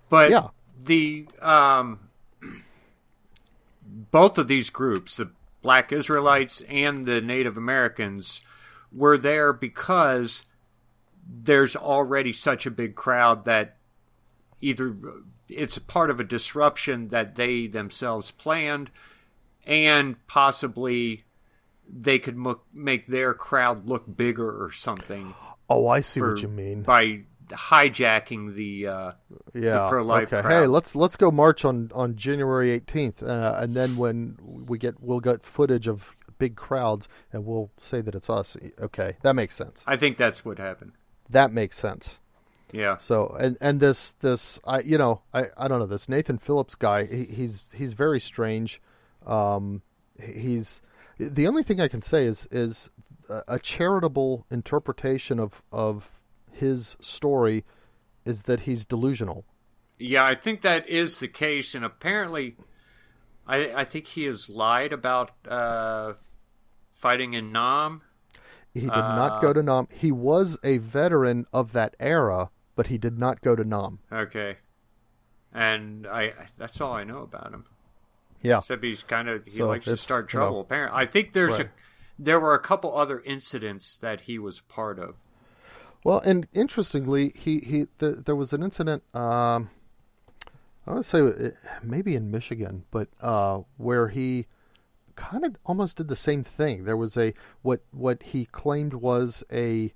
But Yeah. the um, both of these groups, the Black Israelites and the Native Americans, were there because there's already such a big crowd that either it's part of a disruption that they themselves planned, and possibly they could mo- make their crowd look bigger or something. Oh, I see for- what you mean. by hijacking the uh, yeah. pro-life okay. crowd. Hey, let's let's go march on on January 18th, uh, and then when we get we'll get footage of big crowds, and we'll say that it's us. Okay, that makes sense. I think that's what happened. That makes sense. Yeah. So and and this this I you know I I don't know this Nathan Phillips guy he, he's he's very strange. Um, he's the only thing I can say is is a- charitable interpretation of of his story is that he's delusional. Yeah, I think that is the case, and apparently, I I think he has lied about uh, fighting in Nam. He did not go to Nam. He was a veteran of that era, but he did not go to Nam. Okay, and I that's all I know about him. Yeah. Except he's kind of he So likes to start you know- trouble. Apparently, I think there's Right. a there were a couple other incidents that he was part of. Well, and interestingly, he he the, there was an incident. Um, I want to say maybe in Michigan, but uh, where he kind of almost did the same thing. There was a what what he claimed was a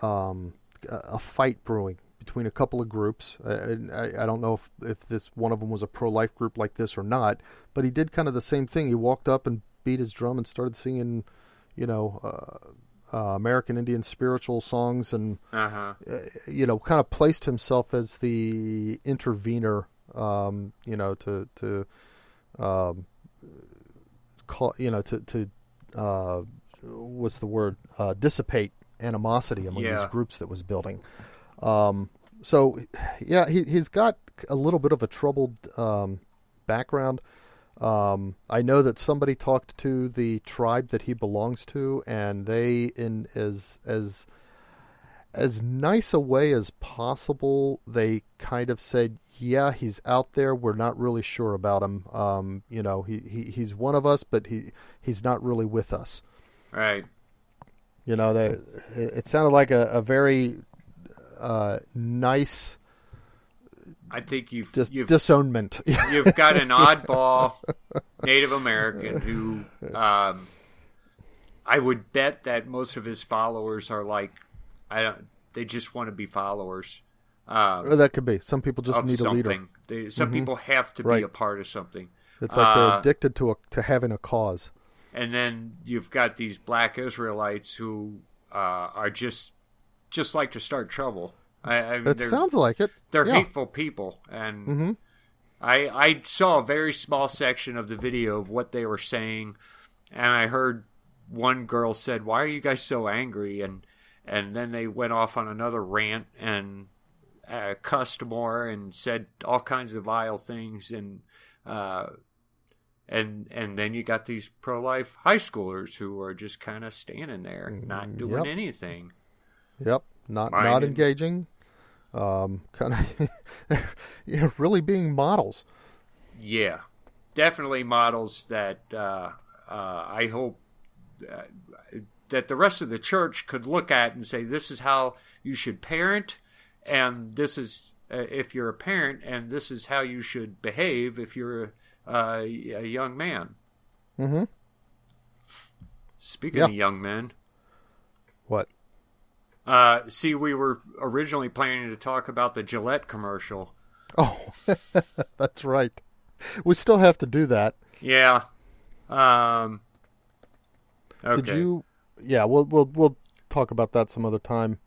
um, a fight brewing between a couple of groups. Uh, and I, I don't know if, if this one of them was a pro life group like this or not, but he did kind of the same thing. He walked up and beat his drum and started singing, you know, uh, uh, American Indian spiritual songs and Uh huh. uh, you know, kind of placed himself as the intervener, um, you know, to to um, call, you know, to to uh, what's the word? Uh, dissipate animosity among Yeah. these groups that was building. Um, so, yeah, he he's got a little bit of a troubled um, background. Um, I know that somebody talked to the tribe that he belongs to, and they, in as as as nice a way as possible, they kind of said, "Yeah, he's out there. We're not really sure about him. Um, you know, he, he he's one of us, but he he's not really with us." Right. You know, they, it it sounded like a, a very uh, nice I think you've dis- you've disownment. you've got an oddball Native American who um, I would bet that most of his followers are like I don't they just want to be followers um, Or that could be. Some people just need a leader. They, some people have to be a part of something. It's like they're Uh, addicted to a, to having a cause. and then you've got these black Israelites who uh, are just just like to start trouble. I, I, It sounds like it. they're yeah. hateful people and Mhm. I I saw a very small section of the video of what they were saying and I heard one girl said why are you guys so angry and and then they went off on another rant and uh, cussed more and said all kinds of vile things and uh and and then you got these pro life high schoolers who are just kind of standing there not doing yep. anything Yep, not Mine not engaging. Um, kind of, you know, really being models. Yeah, definitely models that uh, uh, I hope uh, that the rest of the church could look at and say, "This is how you should parent, and this is uh, if you're a parent, and this is how you should behave if you're uh, a young man." Mm-hmm. Speaking Yeah. of young men, What? uh, see, we were originally planning to talk about the Gillette commercial. Oh, that's right. We still have to do that. Yeah. Um, okay. Did you? Yeah, we'll we'll we'll talk about that some other time.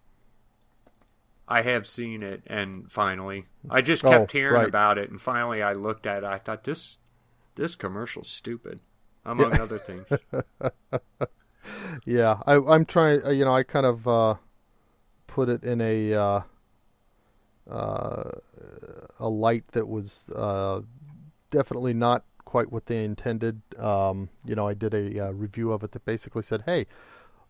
I have seen it, and finally, I just Oh, kept hearing right. about it, and finally, I looked at it. I thought this this commercial's stupid, among other things. Yeah, I, I'm trying. uh, You know, I kind of uh, put it in a uh, uh, a light that was uh, definitely not quite what they intended. Um, you know, I did a uh, review of it that basically said, "Hey,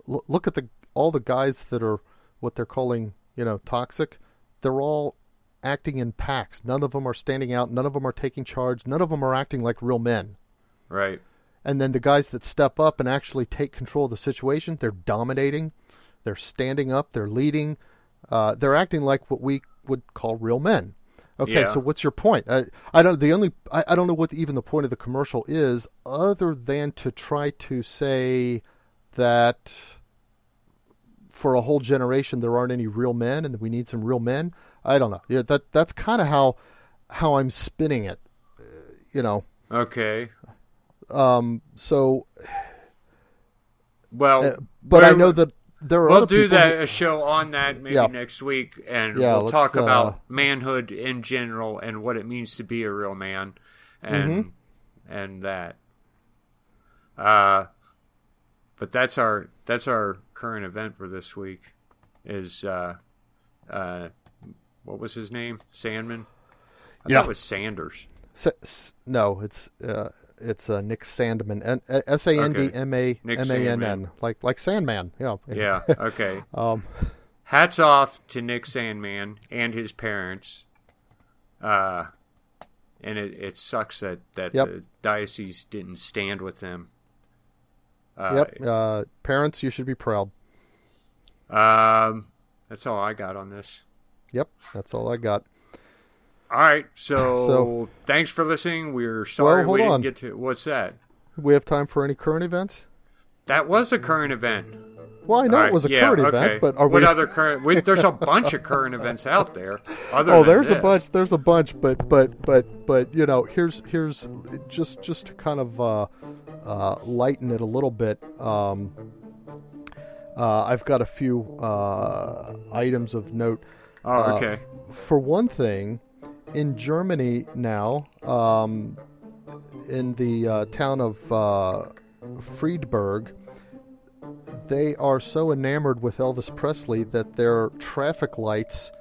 l- look at the all the guys that are what they're calling, you know, toxic. They're all acting in packs. None of them are standing out. None of them are taking charge. None of them are acting like real men." right? And then the guys that step up and actually take control of the situation, they're dominating, they're standing up, they're leading, uh, they're acting like what we would call real men. Okay, Yeah. so what's your point? I, I don't. The only I, I don't know what even the point of the commercial is, other than to try to say that for a whole generation there aren't any real men and we need some real men. I don't know. Yeah, that that's kind of how how I'm spinning it. uh, You know. Okay. Um. So, Well, uh, but I know that there are. We'll other do that who- a show on that maybe Yeah. next week, and Yeah, we'll talk uh, about manhood in general and what it means to be a real man, and Mm-hmm. and that. Uh, but that's our that's our current event for this week. Is uh, uh, what was his name? Sandman. I Yeah. thought it was Sanders. S- no, it's uh, it's uh, Nick Sandman, N- uh, S A N D M A M A N Sandman. Like like Sandman. Yeah. Yeah. Okay. Um. hats off to Nick Sandman and his parents. Uh, and it, it sucks that, that Yep. the diocese didn't stand with him. Uh, Yep. Uh, parents, you should be proud. Um, that's all I got on this. Yep. That's all I got. All right, so, So- thanks for listening. We're sorry hold we didn't on. get to. What's that? We have time for any current events? That was a current event. Well, I know All it right, was a yeah, current okay. event, but are what we? other current? We, there's a bunch of current events out there. Other oh, there's a bunch. There's a bunch, but but but but you know, here's here's just just to kind of uh, uh, lighten it a little bit. Um, uh, I've got a few uh, items of note. Oh, Uh, okay. For one thing, in Germany now, um, in the uh, town of uh, Friedberg, they are so enamored with Elvis Presley that their traffic lights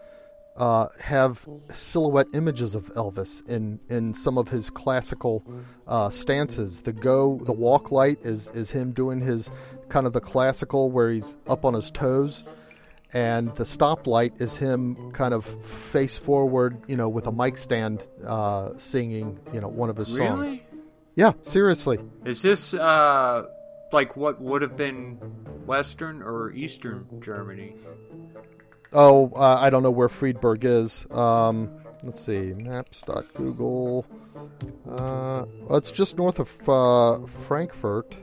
uh, have silhouette images of Elvis in, in some of his classical uh, stances. The go, the walk light is is him doing his kind of the classical where he's up on his toes, and the stoplight is him kind of face forward, you know, with a mic stand, uh, singing, you know, one of his songs. Really? Yeah, seriously. Is this uh like what would have been Western or Eastern Germany? Oh, uh, I don't know where Friedberg is. Um, let's see, maps.google. Uh, it's just north of uh, Frankfurt,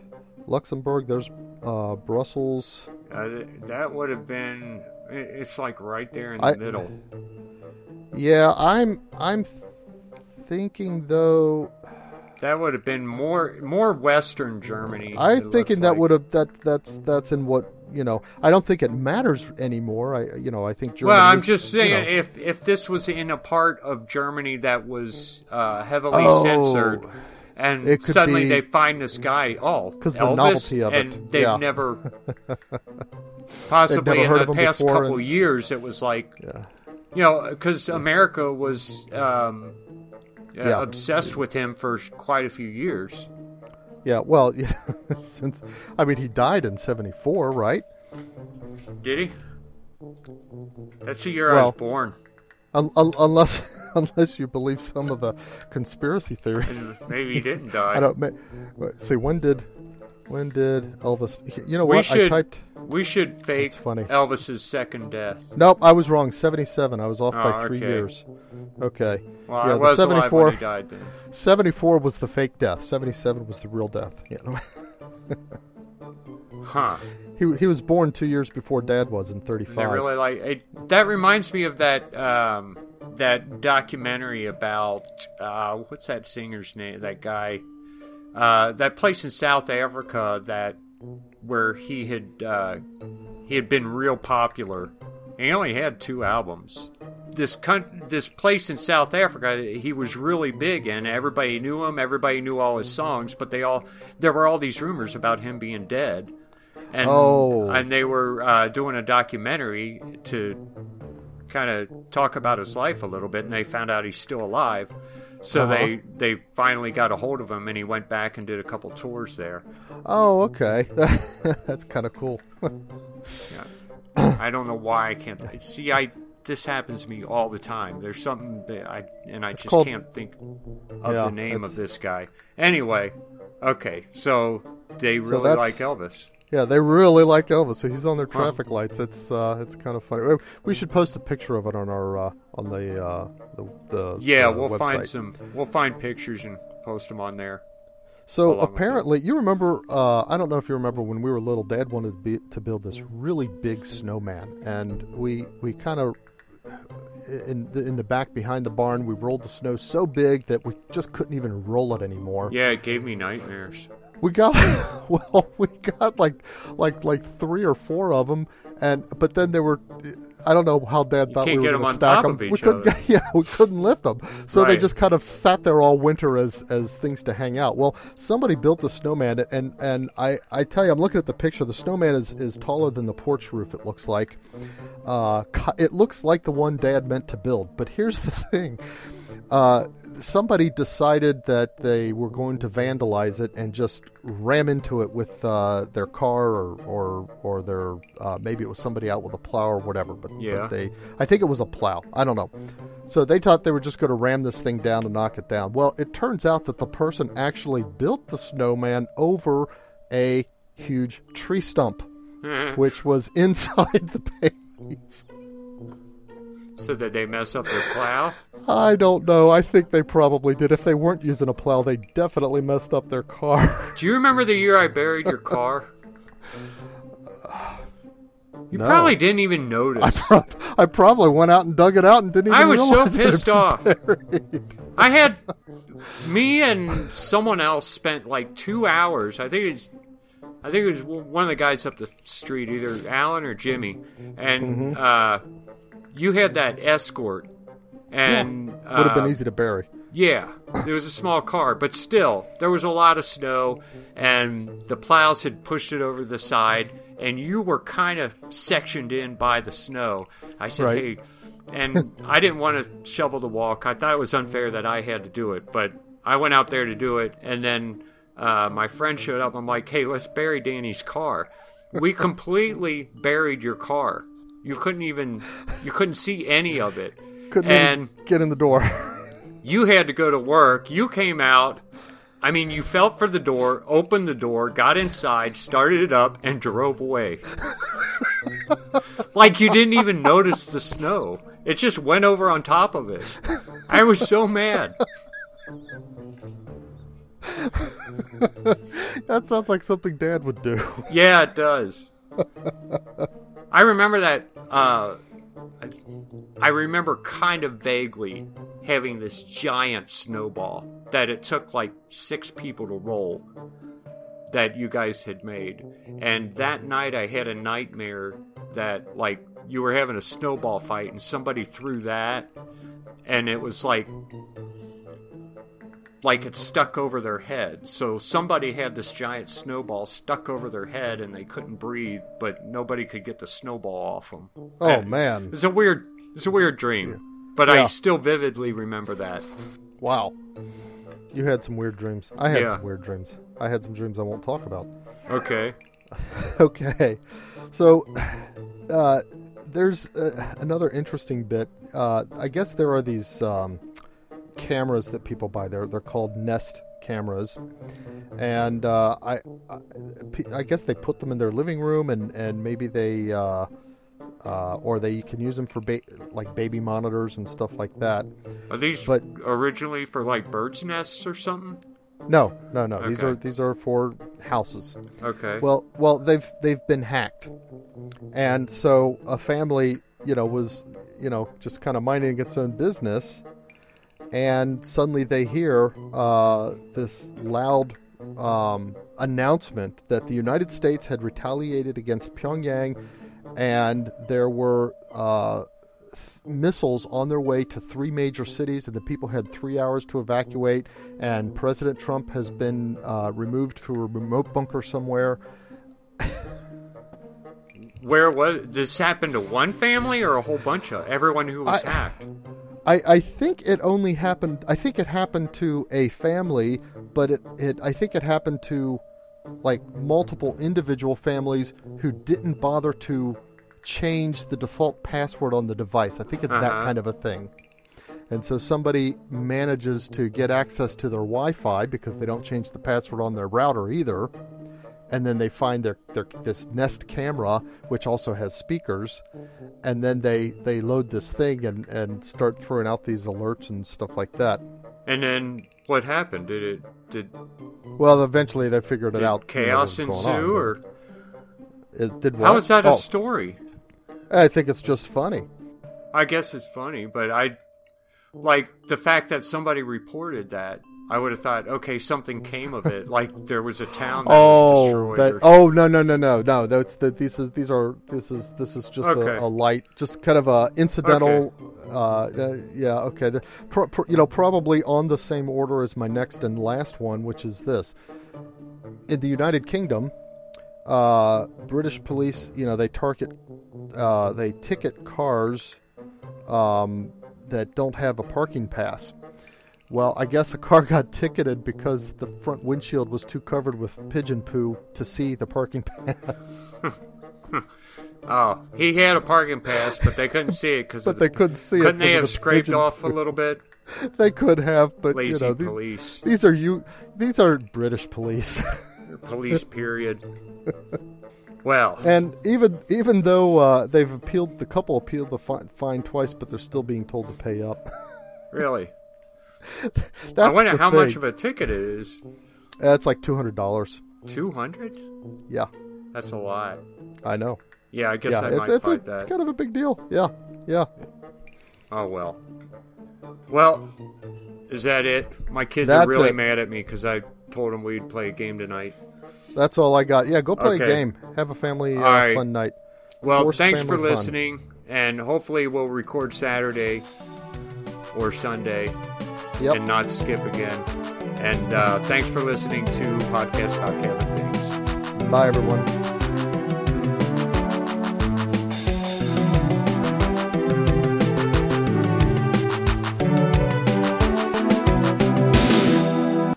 Luxembourg. There's uh, Brussels. Uh, th- that would have been. It's like right there in the I- middle. Yeah, I'm I'm thinking though. That would have been more more Western Germany. I'm thinking that like. would have that that's that's in what you know. I don't think it matters anymore. I you know I think Germany. Well, I'm is, just you saying know- if if this was in a part of Germany that was uh, heavily Oh. censored, and suddenly be- they find this guy, oh, 'Cause the novelty of it, and they've yeah. never possibly never in the past couple and- years it was like Yeah. you know because America was um, Yeah. obsessed with him for quite a few years. Yeah, well, yeah, since I mean he died in '74, right? Did he? That's the year I was born. Un- un- unless unless you believe some of the conspiracy theory. Maybe he didn't die. I don't. ma- let's see when did when did Elvis? You know We what? I should- typed. We should fake That's funny. Elvis's second death. Nope, I was wrong. Seventy-seven. I was off by three okay. years. Okay. Well, yeah, I was the alive when seventy-four. he died. Then. 74 was the fake death. Seventy-seven was the real death. You know, Huh? he he was born two years before Dad was in thirty-five. really like it. That reminds me of that um, that documentary about uh, what's that singer's name? That guy, uh, that place in South Africa that where he had uh, he had been real popular. He only had two albums. This coun- this place in South Africa, he was really big and Everybody knew him. Everybody knew all his songs, but they all there were all these rumors about him being dead. And, Oh. and they were uh, doing a documentary to kind of talk about his life a little bit, and they found out he's still alive. So Uh-huh. they they finally got a hold of him, and he went back and did a couple tours there. Oh, okay. That's kind of cool. yeah. I don't know why I can't see. I this happens to me all the time. There's something that I and I just called- can't think of Yeah, the name it's- of this guy. Anyway, okay, so they really that's- like Elvis. Yeah, they really like Elvis. So he's on their traffic huh. lights. It's uh, it's kind of funny. We should post a picture of it on our uh, on the uh, the, the yeah. The we'll website. find some. We'll find pictures and post them on there. So apparently, you remember? Uh, I don't know if you remember when we were little. Dad wanted to, be, to build this really big snowman, and we we kind of in the, in the back behind the barn. We rolled the snow so big that we just couldn't even roll it anymore. Yeah, it gave me nightmares. We got well, we got like like like three or four of them, and but then there were I don't know how Dad thought we were going to stack them. we couldn't, other. yeah, we couldn't lift them, so right. they just kind of sat there all winter as as things to hang out. Well, somebody built the snowman, and and I I tell you, I'm looking at the picture. The snowman is is taller than the porch roof. It looks like, uh, it looks like the one Dad meant to build. But here's the thing. Uh, somebody decided that they were going to vandalize it and just ram into it with uh, their car or or, or their uh, maybe it was somebody out with a plow or whatever. But, yeah. but they, I think it was a plow. I don't know. So they thought they were just going to ram this thing down and knock it down. Well, it turns out that the person actually built the snowman over a huge tree stump, which was inside the base. So did they mess up their plow? I don't know. I think they probably did. If they weren't using a plow, they definitely messed up their car. Do you remember the year I buried your car? You no. probably didn't even notice. I, I, probably went out and dug it out and didn't even notice. I was so pissed off. I had me and someone else spent like two hours. I think it's I think it was one of the guys up the street, either Alan or Jimmy, and mm-hmm. uh, you had that escort, and yeah. would have uh, been easy to bury. Yeah, it was a small car, but still, there was a lot of snow, and the plows had pushed it over the side, and you were kind of sectioned in by the snow. I said, right. "Hey," and I didn't want to shovel the walk. I thought it was unfair that I had to do it, but I went out there to do it, and then uh, my friend showed up. I'm like, "Hey, let's bury Danny's car." We completely buried your car. You couldn't even you couldn't see any of it. Couldn't and get in the door. you had to go to work. You came out. I mean, you felt for the door, opened the door, got inside, started it up, and drove away. like you didn't even notice the snow. It just went over on top of it. I was so mad. that sounds like something Dad would do. Yeah, it does. I remember that. Uh, I remember kind of vaguely having this giant snowball that it took like six people to roll that you guys had made. And that night I had a nightmare that like you were having a snowball fight and somebody threw that and it was like like it stuck over their head. So somebody had this giant snowball stuck over their head and they couldn't breathe, but nobody could get the snowball off them. Oh and man. It's a weird it's a weird dream. But Yeah. I still vividly remember that. Wow. You had some weird dreams. I had Yeah. some weird dreams. I had some dreams I won't talk about. Okay. okay. So, uh, there's uh, another interesting bit. Uh, I guess there are these um, cameras that people buy. They're they're called Nest cameras, and uh, I, I I guess they put them in their living room, and and maybe they. Uh, uh, or they can use them for ba- like baby monitors and stuff like that. Are these But- originally for like birds' nests or something? No, no, no. These are these are for houses. Okay. Well, well, they've they've been hacked, and so a family, you know, was you know just kind of minding its own business, and suddenly they hear uh, this loud um, announcement that the United States had retaliated against Pyongyang, and there were. Uh, th- Missiles on their way to three major cities, and the people had three hours to evacuate. And President Trump has been uh, removed to a remote bunker somewhere. Where was this happened to one family or a whole bunch of everyone who was I- hacked? I, I think it only happened. I think it happened to a family, but it, it I think it happened to like multiple individual families who didn't bother to change the default password on the device. I think it's that Uh-huh. kind of a thing. And so somebody manages to get access to their Wi-Fi because they don't change the password on their router either, and then they find their, their this Nest camera, which also has speakers, and then they they load this thing and and start throwing out these alerts and stuff like that. And then what happened? Did it did, Well, eventually they figured it out. you know, chaos ensue, or it did what? how is that Oh, a story? I think it's just funny. I guess it's funny, but I like the fact that somebody reported that. I would have thought, okay, something came of it. Like there was a town that was Oh, destroyed. that, oh no no no no no! That's that. these is these are this is this is just Okay. a, a light, just kind of a incidental. Uh, uh, yeah, okay. The, pro, pro, you know, probably on the same order as my next and last one, which is this: in the United Kingdom, uh, British police, you know, they target, uh, they ticket cars um, that don't have a parking pass. Well, I guess a car got ticketed because the front windshield was too covered with pigeon poo to see the parking pass. Oh, he had a parking pass, but they couldn't see it because but they couldn't see it. couldn't they have the scraped off a little bit? They could have, but Lazy you know, these, police, these are you. These are British police, police period. Well, and even even though uh, they've appealed, the couple appealed the fi- fine twice, but they're still being told to pay up. really, I wonder how much of a ticket it is. That's like two hundred dollars. Two hundred? Yeah, That's a lot. I know. Yeah, I guess yeah, I it's might it's a, that. kind of a big deal. Yeah, yeah. Oh well. Well, is that it? My kids That's are really it. mad at me because I told them we'd play a game tonight. That's all I got. Yeah, go play Okay. a game. Have a family uh, right. fun night. Well, Forced thanks for family fun. listening, and hopefully we'll record Saturday or Sunday Yep. and not skip again. And uh, thanks for listening to Podcast About Kevin Things. Bye, everyone.